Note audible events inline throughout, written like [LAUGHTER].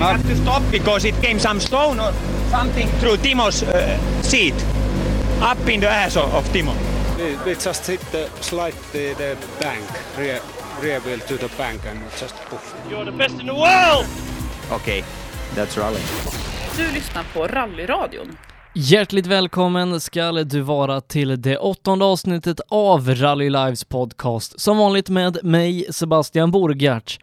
We had to stop because it came some stone or something through Timo's uh, seat, up in the ass of, of Timo. We, we just hit the slide the, the bank, rear, rear wheel to the bank and just poof. You're the best in the world! Okay, that's rally. Du lyssnar på Rallyradion. Hjärtligt välkommen ska du vara till det åttonde avsnittet av Rally Lives podcast. Som vanligt med mig, Sebastian Borgart.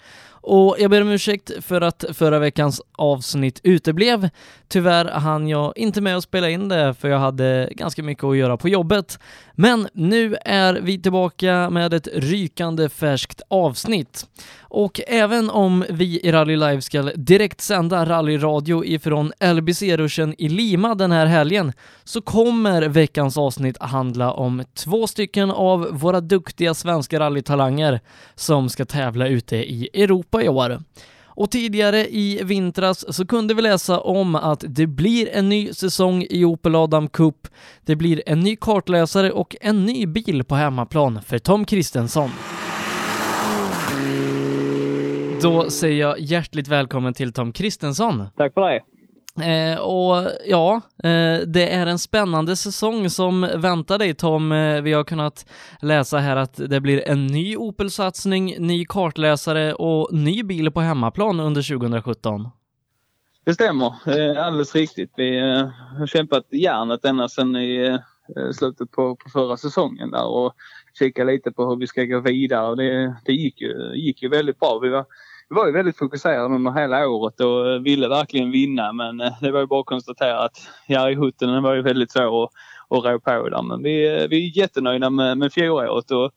Och jag ber om ursäkt för att förra veckans avsnitt uteblev. Tyvärr hann jag inte med att spela in det för jag hade ganska mycket att göra på jobbet. Men nu är vi tillbaka med ett rykande färskt avsnitt. Och även om vi i Rally Live ska direkt sända rallyradio ifrån LBC-ruschen i Lima den här helgen så kommer veckans avsnitt handla om två stycken av våra duktiga svenska rallytalanger som ska tävla ute i Europa i år. Och tidigare i vintras så kunde vi läsa om att det blir en ny säsong i Opel Adam Cup. Det blir en ny kartläsare och en ny bil på hemmaplan för Tom Kristensson. Då säger jag hjärtligt välkommen till Tom Kristensson. Tack för det. Eh, och ja, eh, det är en spännande säsong som väntar dig Tom. Eh, vi har kunnat läsa här att det blir en ny Opel-satsning, ny kartläsare och ny bil på hemmaplan under 2017. Det stämmer, eh, alldeles riktigt. Vi eh, har kämpat järnet ända sedan i eh, slutet på, på förra säsongen där och kikat lite på hur vi ska gå vidare. Det, det gick, ju, gick ju väldigt bra. Vi var vi var ju väldigt fokuserade under hela året och eh, ville verkligen vinna men eh, det var ju bara att konstatera att Jari Huttinen var ju väldigt svår att, att rå på där. Men vi, eh, vi är jättenöjda med, med fjolåret och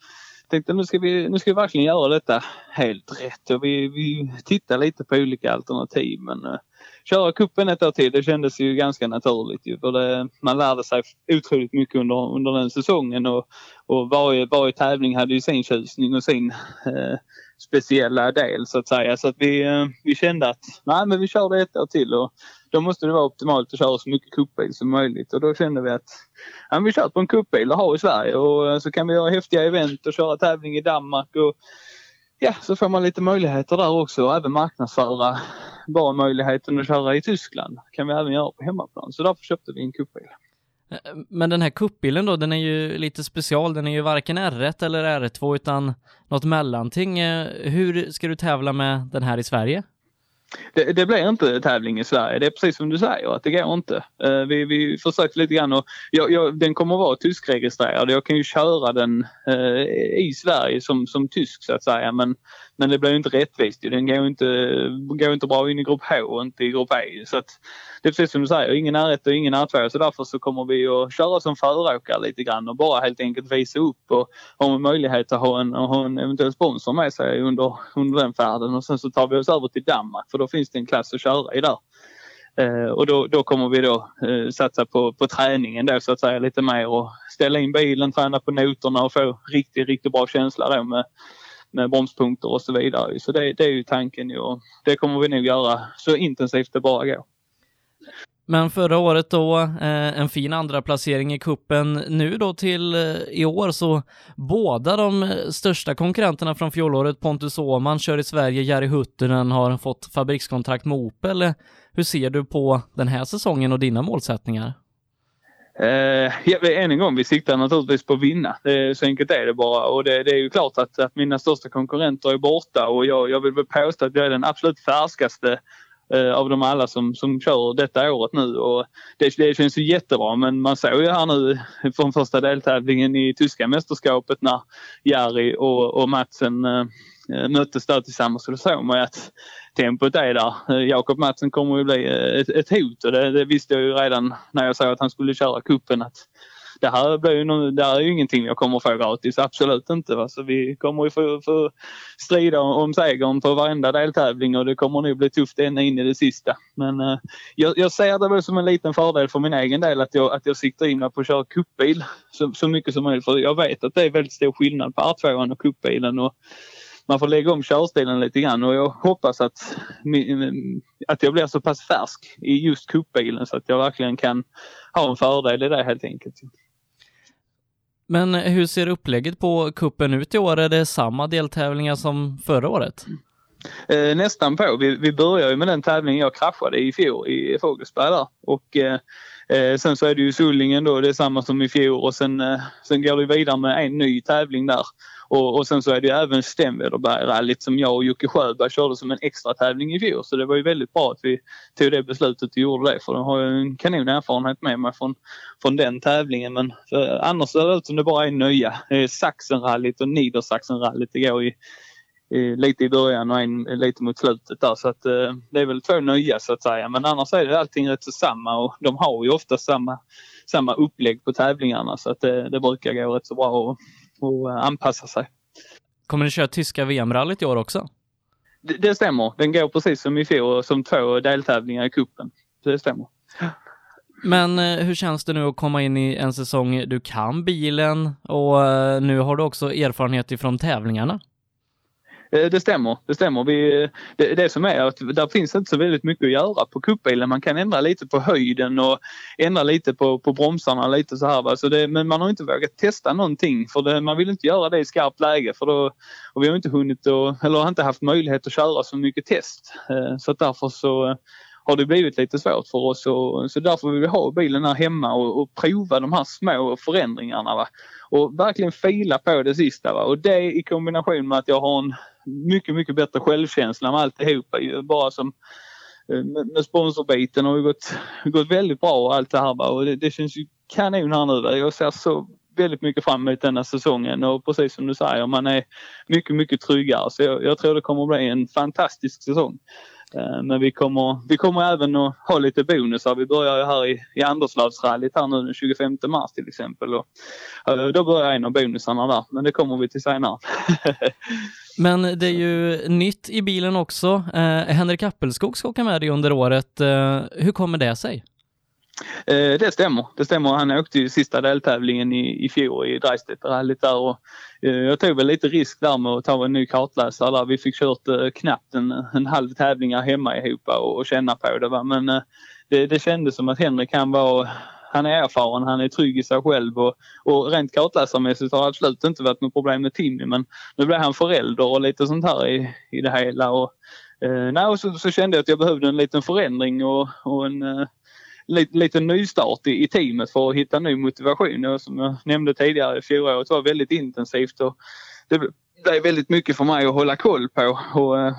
tänkte nu ska, vi, nu ska vi verkligen göra detta helt rätt och vi, vi tittar lite på olika alternativ men uh, köra kuppen ett år till det kändes ju ganska naturligt ju för det, man lärde sig otroligt mycket under, under den säsongen och, och varje, varje tävling hade ju sin tjusning och sin eh, speciella del så att säga. Så att vi, eh, vi kände att nej men vi kör det ett år till och då måste det vara optimalt att köra så mycket cupbil som möjligt och då kände vi att ja, vi kör på en cupbil och har i Sverige och eh, så kan vi göra häftiga event och köra tävling i Danmark och ja, så får man lite möjligheter där också och även marknadsföra bara möjligheten att köra i Tyskland kan vi även göra på hemmaplan. Så därför köpte vi en cupbil. Eh, men den här kuppbilen då, den är ju lite special. Den är ju varken R1 eller R2 utan något mellanting. Eh, hur ska du tävla med den här i Sverige? Det, det blir inte tävling i Sverige. Det är precis som du säger att det går inte. Uh, vi, vi försökte lite grann och jag, jag, den kommer att vara tyskregistrerad. Jag kan ju köra den uh, i Sverige som, som tysk så att säga men men det blir ju inte rättvist. Den går inte, går inte bra in i grupp H och inte i grupp E. Så att, det är precis som du säger, ingen R1 och ingen R2 så därför så kommer vi att köra som föråkare lite grann och bara helt enkelt visa upp och ha möjlighet att ha en, ha en eventuell sponsor med sig under, under den färden och sen så tar vi oss över till Danmark för då finns det en klass att köra i där. Eh, och då, då kommer vi då eh, satsa på, på träningen då så att säga lite mer och ställa in bilen, träna på noterna och få riktigt, riktigt bra känsla då med med bromspunkter och så vidare. Så det, det är ju tanken och det kommer vi nog göra så intensivt det bara går. Men förra året då, eh, en fin andra placering i kuppen. Nu då till eh, i år så båda de eh, största konkurrenterna från fjolåret, Pontus Åhman kör i Sverige, Jari Huttunen har fått fabrikskontrakt med Opel. Hur ser du på den här säsongen och dina målsättningar? Eh, ja, än en gång, vi siktar naturligtvis på att vinna. Det, så enkelt är det bara. Och det, det är ju klart att, att, mina största konkurrenter är borta och jag, jag vill väl påstå att jag är den absolut färskaste eh, av dem alla som, som kör detta året nu. Och det, det känns ju jättebra men man såg ju här nu från första deltävlingen i tyska mästerskapet när Jari och, och Matsen eh, möttes där tillsammans så såg man ju att tempot är där. Eh, Jakob Matsen kommer ju bli eh, ett, ett hot och det, det, visste jag ju redan när jag sa att han skulle köra kuppen att det här, blir ju någon, det här är ju ingenting jag kommer få gratis, absolut inte. Va? Så vi kommer ju få, få strida om segern på varenda deltävling och det kommer nog bli tufft ända in i det sista. Men uh, jag, jag ser det väl som en liten fördel för min egen del att jag, att jag siktar in mig på att köra kuppbil så, så mycket som möjligt. För jag vet att det är väldigt stor skillnad på R2 och kuppbilen. Och man får lägga om körstilen lite grann och jag hoppas att, att jag blir så pass färsk i just kuppbilen så att jag verkligen kan ha en fördel i det helt enkelt. Men hur ser upplägget på kuppen ut i år? Är det samma deltävlingar som förra året? Eh, nästan på. Vi, vi började ju med den tävlingen jag kraschade i fjol i Fågelsberg där. Och eh, eh, sen så är det ju Sullingen då, det är samma som i fjol och sen, eh, sen går det vidare med en ny tävling där. Och, och sen så är det ju även Stenvederbergrallyt som jag och Jocke Sjöberg körde som en extra tävling i fjol. Så det var ju väldigt bra att vi tog det beslutet och gjorde det. För de har ju en kanon erfarenhet med mig från, från den tävlingen. Men för, annars ser det ut som det bara är nya. Det är Sachsenrallyt och Niedersachsenrallyt det går i eh, lite i början och en lite mot slutet där. Så att eh, det är väl två nya så att säga. Men annars är det allting rätt så samma. Och de har ju ofta samma, samma upplägg på tävlingarna. Så att det, det brukar gå rätt så bra. Att, att anpassa sig. Kommer ni köra tyska VM-rallyt i år också? Det, det stämmer. Den går precis som i fjol som två deltävlingar i kuppen. Det stämmer. Men eh, hur känns det nu att komma in i en säsong du kan bilen och eh, nu har du också erfarenhet ifrån tävlingarna? Eh, det stämmer, det stämmer. Vi, det, det som är att där finns inte så väldigt mycket att göra på kuppbilen. Man kan ändra lite på höjden och ändra lite på, på bromsarna lite så här. Va? Så det, men man har inte vågat testa någonting för det, man vill inte göra det i skarpt läge för då, och vi har inte hunnit och, eller har inte haft möjlighet att köra så mycket test. Eh, så därför så har det blivit lite svårt för oss och, så därför vill vi ha bilen här hemma och, och prova de här små förändringarna. Va? Och verkligen fila på det sista. Va? Och det i kombination med att jag har en mycket, mycket bättre självkänsla med alltihopa. Bara som eh, med sponsorbiten har ju gått, gått väldigt bra och allt det här. Va? Och det, det känns ju kanon här nu. Va? Jag ser så väldigt mycket fram emot denna säsongen och precis som du säger, man är mycket, mycket tryggare. Så jag, jag tror det kommer att bli en fantastisk säsong. Eh, men vi kommer, vi kommer även att ha lite bonusar. Vi börjar ju här i, i Anderslövsrallyt här nu den 25 mars till exempel. Och, då börjar en av bonusarna där, men det kommer vi till senare. [LAUGHS] men det är ju nytt i bilen också. Eh, Henrik Appelskog ska åka med dig under året. Eh, hur kommer det sig? Eh, det stämmer. Det stämmer. Han åkte ju sista deltävlingen i, i fjol i Dreistedt-rallyt där och eh, jag tog väl lite risk där med att ta en ny kartläsare där. Vi fick kört eh, knappt en, en halv tävling hemma ihop och, och känna på det. Va? Men eh, det, det kändes som att Henrik han var han är erfaren, han är trygg i sig själv och, och rent kartläsarmässigt har det absolut inte varit något problem med Timmy men nu blev han förälder och lite sånt här i, i det hela. Och, eh, nej, och så, så, kände jag att jag behövde en liten förändring och, och en eh, lite, lite nystart i, i teamet för att hitta ny motivation. Och som jag nämnde tidigare, fjolåret var väldigt intensivt och det blev väldigt mycket för mig att hålla koll på. Och, eh,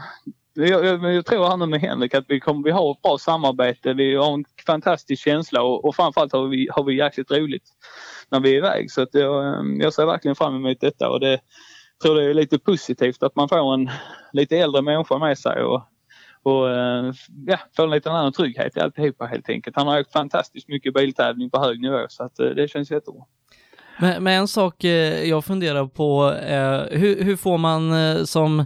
jag, jag, jag tror här nu med Henrik att vi kommer vi har ett bra samarbete. Vi har en fantastisk känsla och, och framförallt har vi, har vi jäkligt roligt när vi är iväg. Så att jag, eh, jag ser verkligen fram emot detta och det tror det är lite positivt att man får en lite äldre människa med sig och och eh, ja, få en liten annan trygghet i alltihopa helt enkelt. Han har åkt fantastiskt mycket biltävling på hög nivå så att eh, det känns jättebra. Men, men en sak eh, jag funderar på hur, hur får man som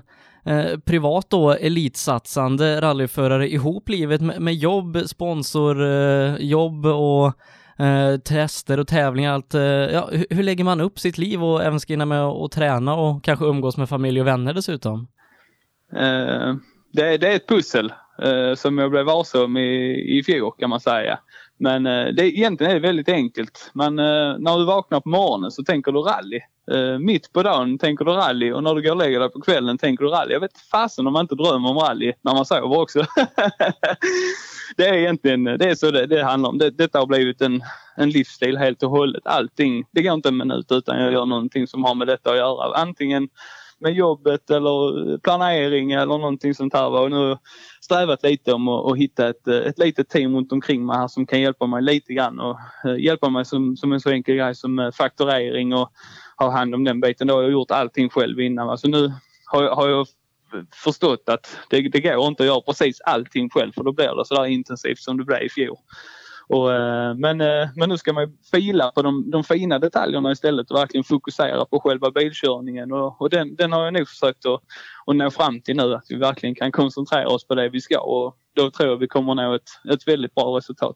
privat då elitsatsande rallyförare ihop livet med, med jobb, sponsorjobb och eh, tester och tävlingar, allt. Eh, ja, hur, hur, lägger man upp sitt liv och även ska hinna med att träna och kanske umgås med familj och vänner dessutom? Det, det är ett pussel eh, som jag blev varse om i, i fjol kan man säga. Men eh, det, egentligen är det väldigt enkelt. Men eh, när du vaknar på morgonen så tänker du rally. Eh, mitt på dagen tänker du rally och när du går och lägger dig på kvällen tänker du rally. Jag vet fasen om man inte drömmer om rally när man sover också. [LAUGHS] det är egentligen det är så det, det handlar om. Det, detta har blivit en, en livsstil helt och hållet. Allting, det går inte en minut utan jag gör någonting som har med detta att göra. Antingen med jobbet eller planering eller någonting sånt här. Och nu har jag strävat lite om att, hitta ett, ett litet team runt omkring mig här som kan hjälpa mig lite grann och eh, hjälpa mig som, som en så enkel grej som eh, fakturering och ha hand om den biten. Då har jag gjort allting själv innan. Alltså nu har jag, har jag förstått att det, det går inte att göra precis allting själv för då blir det sådär intensivt som det blev i fjol. Och, eh, men, eh, men nu ska man fila på de, de fina detaljerna istället och verkligen fokusera på själva bilkörningen och, och den, den har jag nog försökt att, att nå fram till nu att vi verkligen kan koncentrera oss på det vi ska och då tror jag vi kommer nå ett, ett väldigt bra resultat.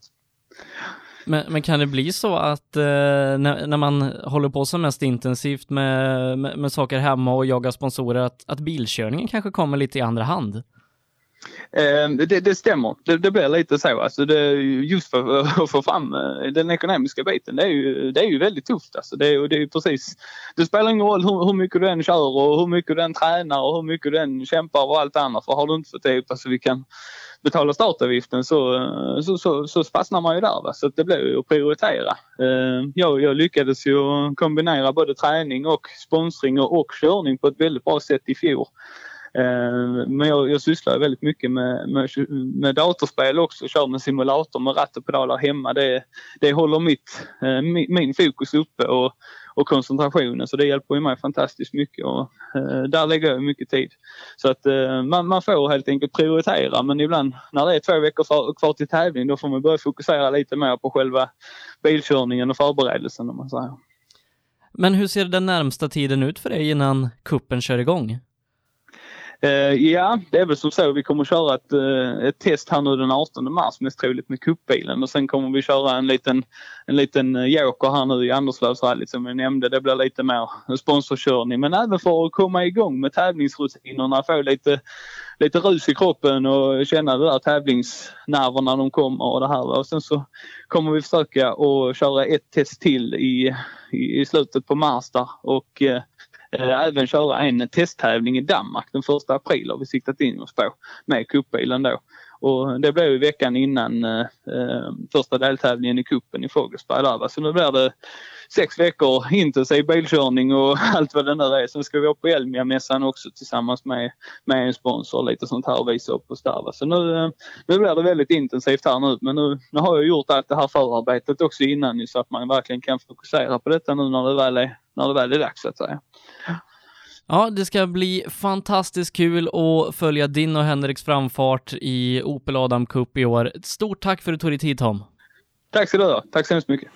Men, men, kan det bli så att eh, när, när, man håller på som mest intensivt med, med, med saker hemma och jagar sponsorer att, att bilkörningen kanske kommer lite i andra hand? Ehm, det, det stämmer. Det, det blir lite så. Alltså det, just för att få fram eh, den ekonomiska biten. Det är ju, det är ju väldigt tufft. Alltså det, är, det är precis, det spelar ingen roll hur, hur mycket du än kör och hur mycket du än tränar och hur mycket du än kämpar och allt annat. För har du inte fått ihop så alltså vi kan betala startavgiften så, eh, så, så, så fastnar man ju där. Va? Så det blir ju att prioritera. Ehm, jag, jag lyckades ju kombinera både träning och sponsring och, och körning på ett väldigt bra sätt i fjol. Ehm, men jag, jag sysslar väldigt mycket med, med, med datorspel också, kör med simulator med ratt och pedaler hemma. Det, det håller mitt, eh, min fokus uppe och, och koncentrationen så det hjälper ju mig fantastiskt mycket och eh, där lägger jag mycket tid. Så att eh, man, man får helt enkelt prioritera men ibland när det är två veckor kvar till tävling då får man börja fokusera lite mer på själva bilkörningen och förberedelsen om man säger. Men hur ser den närmsta tiden ut för dig innan kuppen kör igång? Uh, ja, det är väl som så. Vi kommer köra ett, uh, ett test här nu den 18 mars mest troligt med kuppbilen och sen kommer vi köra en liten, en liten eh, joker här nu i Anderslövsrallyt som jag nämnde. Det blir lite mer sponsorkörning men även för att komma igång med tävlingsrutinerna, få lite, lite rus i kroppen och känna det där tävlingsnerverna när de kommer och det här. Och sen så kommer vi försöka att köra ett test till i, i, i slutet på mars där och uh, Eh, Eh, även köra en testtävling i Danmark den första april har vi siktat in oss på med cupbilen då. Och det blev ju veckan innan eh, eh första deltävlingen i kuppen i Fogelsberg. där. Så nu blir det sex veckor intensiv bilkörning och [LAUGHS] allt vad det nu är. Sen ska vi upp på Elmia-mässan också tillsammans med, med en sponsor och lite sånt här och visa upp oss där. Så nu, eh, nu blir det väldigt intensivt här nu. Men nu, nu har jag gjort allt det här förarbetet också innan så att man verkligen kan fokusera på detta nu när det väl är, när det väl är dags så att säga. Ja, det ska bli fantastiskt kul att följa din och Henriks framfart i Opel Adam Cup i år. Stort tack för att du tog dig tid Tom. Tack ska du ha. Tack så hemskt mycket.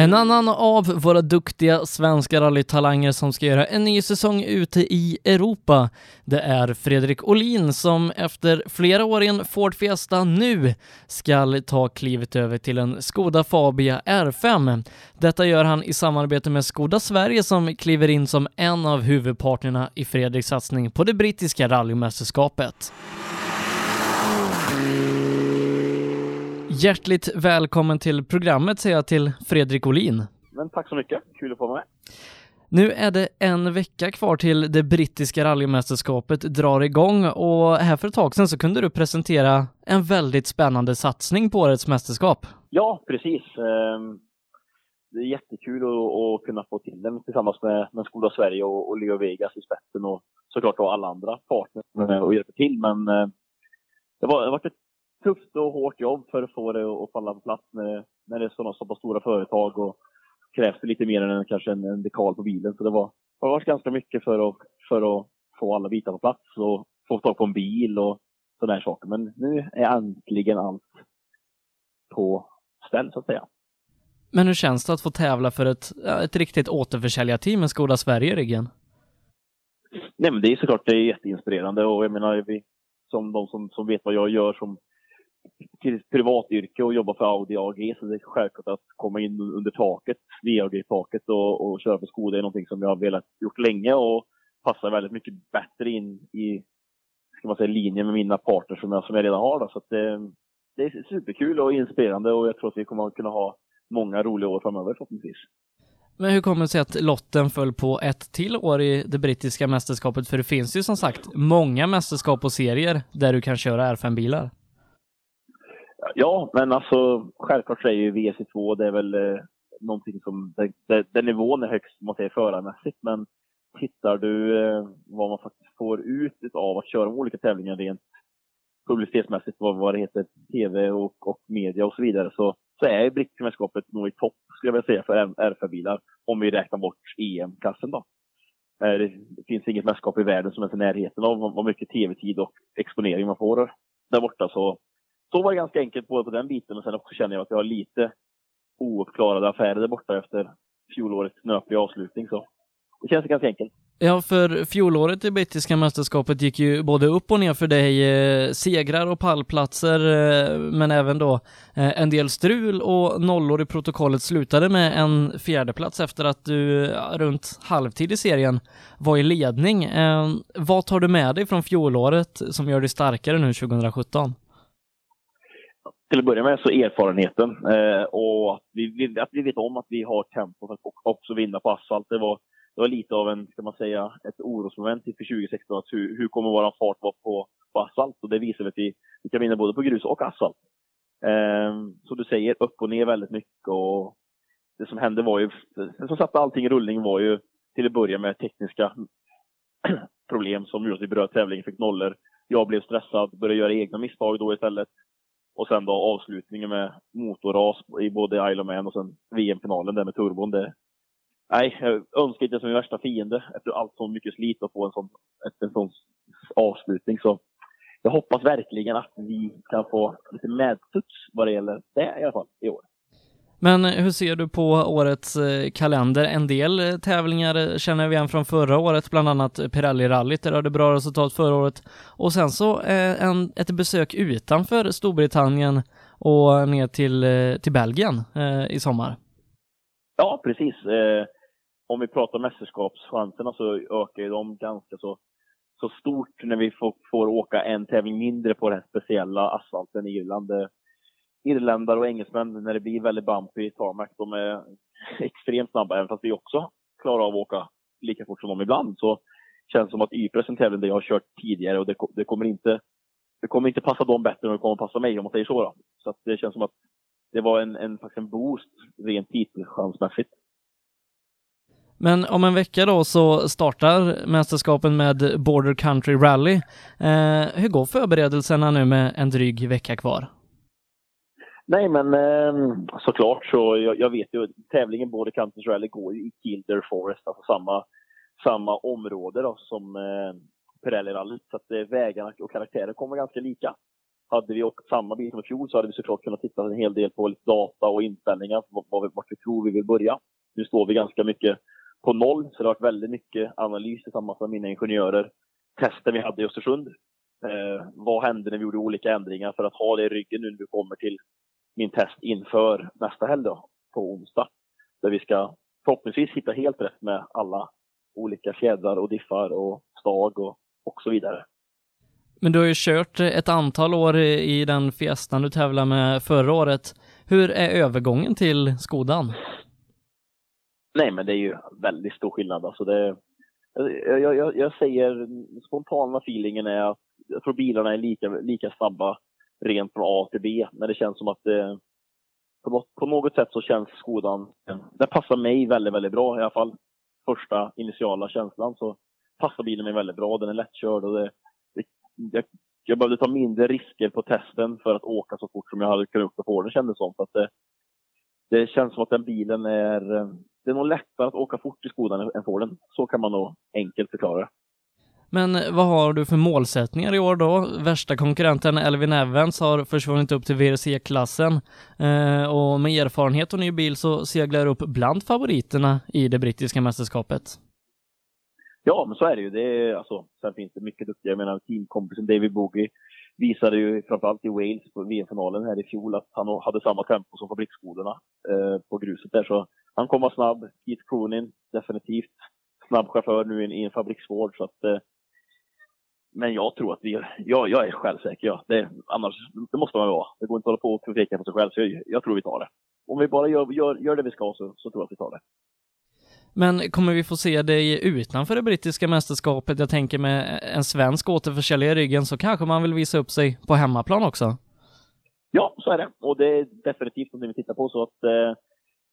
En annan av våra duktiga svenska rallytalanger som ska göra en ny säsong ute i Europa, det är Fredrik Olin som efter flera år i en Ford Fiesta nu ska ta klivet över till en Skoda Fabia R5. Detta gör han i samarbete med Skoda Sverige som kliver in som en av huvudpartnerna i Fredriks satsning på det brittiska rallymästerskapet. Hjärtligt välkommen till programmet säger jag till Fredrik Olin. Men tack så mycket, kul att få vara med. Nu är det en vecka kvar till det brittiska rallymästerskapet drar igång och här för ett tag sedan så kunde du presentera en väldigt spännande satsning på årets mästerskap. Ja, precis. Ehm, det är jättekul att kunna få till den tillsammans med, Skola Sverige och, Leo Vegas i spetsen och såklart då alla andra partners och hjälper till. Men eh, det har varit ett tufft och hårt jobb för att få det att falla på plats när, när det är sådana så pass stora företag och krävs det lite mer än kanske en, en dekal på bilen. Så det var, det varit ganska mycket för att, för att få alla bitar på plats och få tag på en bil och sådana saker. Men nu är äntligen allt på ställ så att säga. Men hur känns det att få tävla för ett, ett riktigt återförsäljarteam med Skoda Sverige i ryggen? Nej men det är såklart det är jätteinspirerande och jag menar vi, som de som, som vet vad jag gör som till ett privatyrke och jobba för Audi AG så det är självklart att komma in under taket, VAG-taket och, och köra för Skoda är någonting som jag har velat gjort länge och passar väldigt mycket bättre in i ska man säga, linje med mina partners som jag, som jag redan har. Då. Så det, eh, det är superkul och inspirerande och jag tror att vi kommer att kunna ha många roliga år framöver förhoppningsvis. Men hur kommer det sig att lotten föll på ett till år i det brittiska mästerskapet? För det finns ju som sagt många mästerskap och serier där du kan köra R5-bilar. Ja, men alltså självklart så är ju VC2 det är väl eh, någonting som, den nivån är högst man säger förarmässigt, men tittar du eh, vad man faktiskt får ut av att köra olika tävlingar rent publicitetsmässigt, vad, vad det heter, tv och, och media och så vidare, så, så är Brittiska nog i topp, skulle jag vilja säga, för RFR-bilar. om vi räknar bort EM-klassen då. Eh, det finns inget mästerskap i världen som är i närheten av vad mycket tv-tid och exponering man får där borta. Så så var det ganska enkelt både på den biten och sen också känner jag att jag har lite ouppklarade affärer där borta efter fjolårets snöpliga avslutning. Så det känns ganska enkelt. Ja, för fjolåret i brittiska mästerskapet gick ju både upp och ner för dig. Eh, segrar och pallplatser, eh, men även då eh, en del strul och nollor i protokollet slutade med en fjärdeplats efter att du runt halvtid i serien var i ledning. Vad tar du med dig från fjolåret som gör dig starkare nu 2017? Till att börja med så erfarenheten eh, och att vi, att vi vet om att vi har tempo för att också vinna på asfalt. Det var det var lite av en, ska man säga, ett orosmoment inför 2016. Att hur, hur kommer vår fart vara på, på asfalt? Och det visar att vi, vi kan vinna både på grus och asfalt. Eh, som du säger, upp och ner väldigt mycket. Och det som hände var ju, det som satte allting i rullning var ju till att börja med tekniska [CLEARS THROAT] problem som gjorde att vi bröt tävlingen, fick nollor. Jag blev stressad, började göra egna misstag då istället. Och sen då avslutningen med motorras i både Isle of Man och sen VM-finalen där med turbon. Det, nej, jag önskar inte som min värsta fiende efter allt så mycket slit att få en sån, en sån avslutning. Så jag hoppas verkligen att vi kan få lite medstuds vad det gäller det i alla fall i år. Men hur ser du på årets eh, kalender? En del eh, tävlingar eh, känner vi igen från förra året, bland annat Pirelli-rallyt, där du hade bra resultat förra året. Och sen så en, ett besök utanför Storbritannien och ner till, till Belgien i sommar. Ja, precis om vi pratar mästerskapschanserna så ökar ju de ganska så, så stort när vi får, får åka en tävling mindre på den speciella asfalten i Irland. Irländare och engelsmän, när det blir väldigt bumpy i tarmac, de är extremt snabba, även fast vi också klarar av att åka lika fort som de ibland. Så känns det som att Ypres är en tävling där jag har kört tidigare och det, det, kommer inte det kommer inte passa dem bättre än det kommer passa mig om man säger så. Då. Så det känns som att det var en, en, faktiskt en boost rent titelchansmässigt. Men om en vecka då så startar mästerskapen med Border Country Rally. Eh, hur går förberedelserna nu med en dryg vecka kvar? Nej, men eh, såklart så jag, jag, vet ju tävlingen både Country Rally går ju i Kildare Forest, alltså samma, samma område då som eh, Pirelli-rallyt. Så att eh, vägarna och karaktären kommer ganska lika. Hade vi åkt samma bil som i fjol så hade vi såklart kunnat titta en hel del på lite data och inställningar, vart vi tror vi vill börja. Nu står vi ganska mycket på noll. Så det har varit väldigt mycket analys tillsammans med mina ingenjörer. Testen vi hade i Östersund. Eh, vad hände när vi gjorde olika ändringar för att ha det i ryggen nu när vi kommer till min test inför nästa helg då, på onsdag. Där vi ska förhoppningsvis hitta helt rätt med alla olika fjädrar och diffar och stag och, och så vidare. Men du har ju kört ett antal år i den Fiestan du tävlade med förra året. Hur är övergången till Skodan? Nej, men det är ju väldigt stor skillnad. Alltså det, jag, jag, jag säger, spontana feelingen är att jag tror bilarna är lika, lika snabba rent från A till B. Men det känns som att det, på, något, på något sätt så känns Skodan, den passar mig väldigt, väldigt bra i alla fall. Första initiala känslan så passar bilen mig väldigt bra. Den är lättkörd och det, det jag, jag behövde ta mindre risker på testen för att åka så fort som jag hade kunnat få den kändes som. Så att det, det känns som att den bilen är eh, det är nog lättare att åka fort i Skodan än Forden. Så kan man nog enkelt förklara det. Men vad har du för målsättningar i år då? Värsta konkurrenten Elvin Evans har försvunnit upp till VRC-klassen eh, och med erfarenhet och ny bil så seglar upp bland favoriterna i det brittiska mästerskapet. Ja, men så är det ju. Det är, alltså, sen finns det mycket duktiga. Jag menar teamkompisen David Bogie visade ju framförallt i Wales på VM-finalen här i fjol att han hade samma tempo som fabriksskolorna eh, på gruset där. Så han kommer vara snabb. Keith Cronin, definitivt snabb chaufför nu i en fabriksvård. Så att, eh, men jag tror att vi, ja, jag är självsäker. Ja. Det, annars, det måste man vara. Det går inte att hålla på och peka på sig själv. Så jag, jag, tror vi tar det. Om vi bara gör, gör, gör det vi ska så, så tror jag att vi tar det. Men kommer vi få se dig utanför det brittiska mästerskapet? Jag tänker med en svensk återförsäljare i ryggen så kanske man vill visa upp sig på hemmaplan också? Ja, så är det. Och det är definitivt något vi tittar på. Så att eh,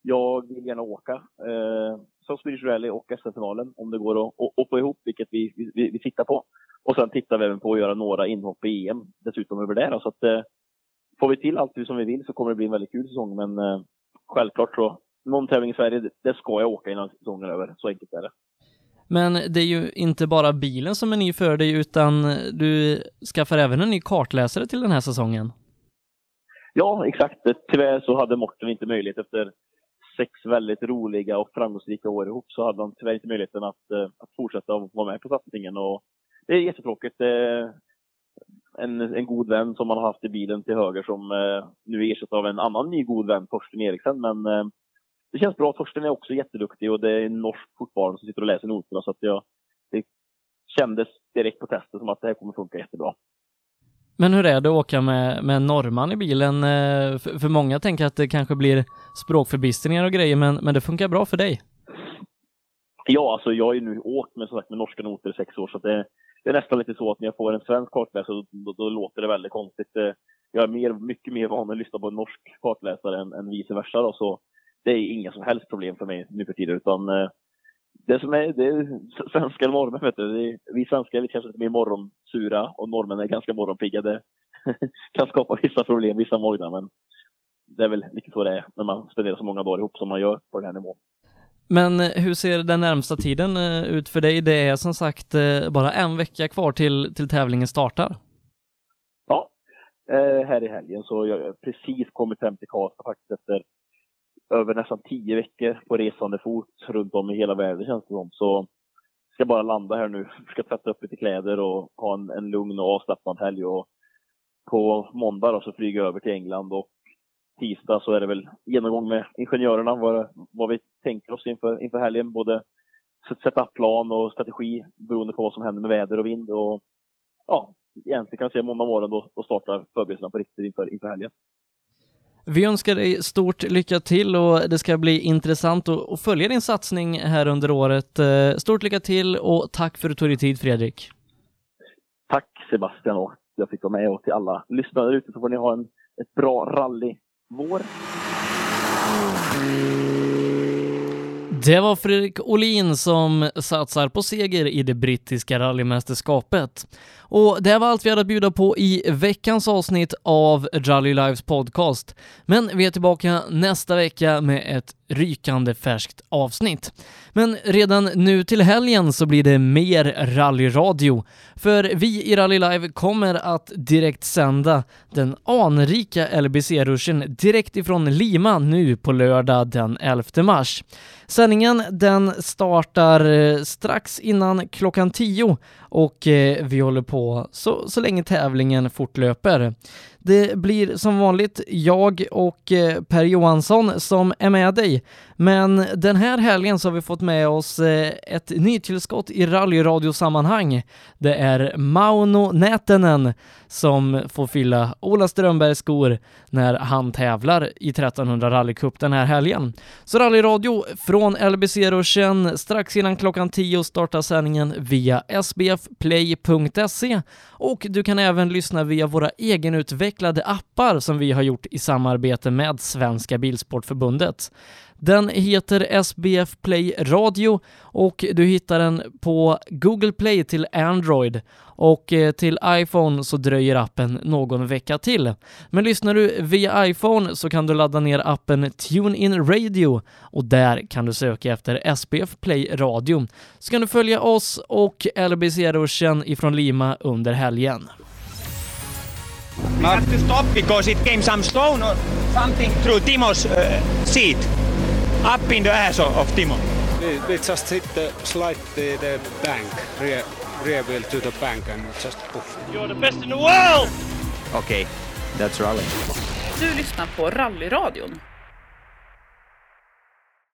jag vill gärna åka eh, som Swedish Rally och SM-finalen om det går att, att, få ihop, vilket vi, vi, vi tittar på. Och sen tittar vi även på att göra några inhopp i EM dessutom över det. Så att, eh, får vi till allt som vi vill så kommer det bli en väldigt kul säsong. Men eh, självklart så, någon tävling i Sverige, det, det ska jag åka innan säsongen är över. Så enkelt är det. Men det är ju inte bara bilen som är ny för dig, utan du skaffar även en ny kartläsare till den här säsongen. Ja, exakt. Tyvärr så hade Morten inte möjlighet efter sex väldigt roliga och framgångsrika år ihop så hade han tyvärr inte möjligheten att, eh, att fortsätta vara med på satsningen. Och det är jättetråkigt. En, en god vän som man har haft i bilen till höger som eh, nu ersätts av en annan ny god vän, Torsten Eriksen. Men eh, det känns bra. Torsten är också jätteduktig och det är en norsk fortfarande som sitter och läser noterna. Så att jag, det kändes direkt på testet som att det här kommer funka jättebra. Men hur är det att åka med, med en norrman i bilen? Eh, för, för många tänker att det kanske blir språkförbistringar och grejer, men, men det funkar bra för dig? Ja, alltså jag har ju nu åkt med, sagt, med norska noter i sex år, så det, det, är nästan lite så att när jag får en svensk kartläsare då, då, då, låter det väldigt konstigt. Eh, jag är mer, mycket mer van att lyssna på en norsk kartläsare än, än vice versa. Då, så det är inga som helst problem för mig nu för tiden. Utan, eh, det som är, det är svenska norrmän, vet du. vi svenskar är lite kanske lite mer morgonsura och norrmän är ganska morgonpigga. Det [LAUGHS] kan skapa vissa problem vissa morgnar, men det är väl lite så det är när man spenderar så många dagar ihop som man gör på den här nivån. Men eh, hur ser den närmsta tiden eh, ut för dig? Det är som sagt bara en vecka kvar till, till tävlingen startar. Ja, här i helgen så jag har precis kommit hem till Karlstad faktiskt efter över nästan tio veckor på resande fot runt om i hela världen känns det som. Så ska bara landa här nu, [LAUGHS] ska tvätta upp lite kläder och ha en, en lugn och avslappnad helg. Och på måndag då så flyger jag över till England och tisdag så är det väl genomgång med ingenjörerna vad, vad vi tänker oss inför, inför helgen. Både sätta plan och strategi beroende på vad som händer med väder och vind. Och ja, egentligen kan jag säga måndag morgon då, då startar förberedelserna på riktigt inför, inför helgen. Vi önskar dig stort lycka till och det ska bli intressant att följa din satsning här under året. Eh, stort lycka till och tack för att du tog dig tid Fredrik. Tack Sebastian och jag fick vara med och till alla lyssnare ute så får ni ha en, ett bra rallyvår. Det var Fredrik Olin som satsar på seger i det brittiska rallymästerskapet. Och det var allt vi hade att bjuda på i veckans avsnitt av Rally Lives podcast. Men vi är tillbaka nästa vecka med ett rykande färskt avsnitt. Men redan nu till helgen så blir det mer rallyradio, för vi i Rally Live kommer att direkt sända den anrika LBC-ruschen direkt ifrån Lima nu på lördag den 11 mars. Sändningen den startar eh, strax innan klockan 10 och eh, vi håller på så, så länge tävlingen fortlöper. Det blir som vanligt jag och eh, Per Johansson som är med dig, men den här helgen så har vi fått med oss eh, ett nytillskott i rallyradiosammanhang. Det är Mauno Nätenen som får fylla Ola Strömbergs skor när han tävlar i 1300 rallycup den här helgen. Så rallyradio från LBC-ruschen strax innan klockan 10 startar sändningen via sbfplay.se och du kan även lyssna via våra egenutvecklade appar som vi har gjort i samarbete med Svenska Bilsportförbundet. Den heter SBF Play Radio och du hittar den på Google Play till Android och eh, till iPhone så dröjer appen någon vecka till. Men lyssnar du via iPhone så kan du ladda ner appen TuneIn Radio och där kan du söka efter SBF Play Radio. Så kan du följa oss och LBC-ruschen ifrån Lima under helgen. We had to stop because it came some stone or something through Timo's uh, seat, up in the ass of Timo. We, we just hit the slide the, the bank, rear, rear wheel to the bank and just poof. You're the best in the world! Okay, that's rally. Du lyssnar på Rallyradion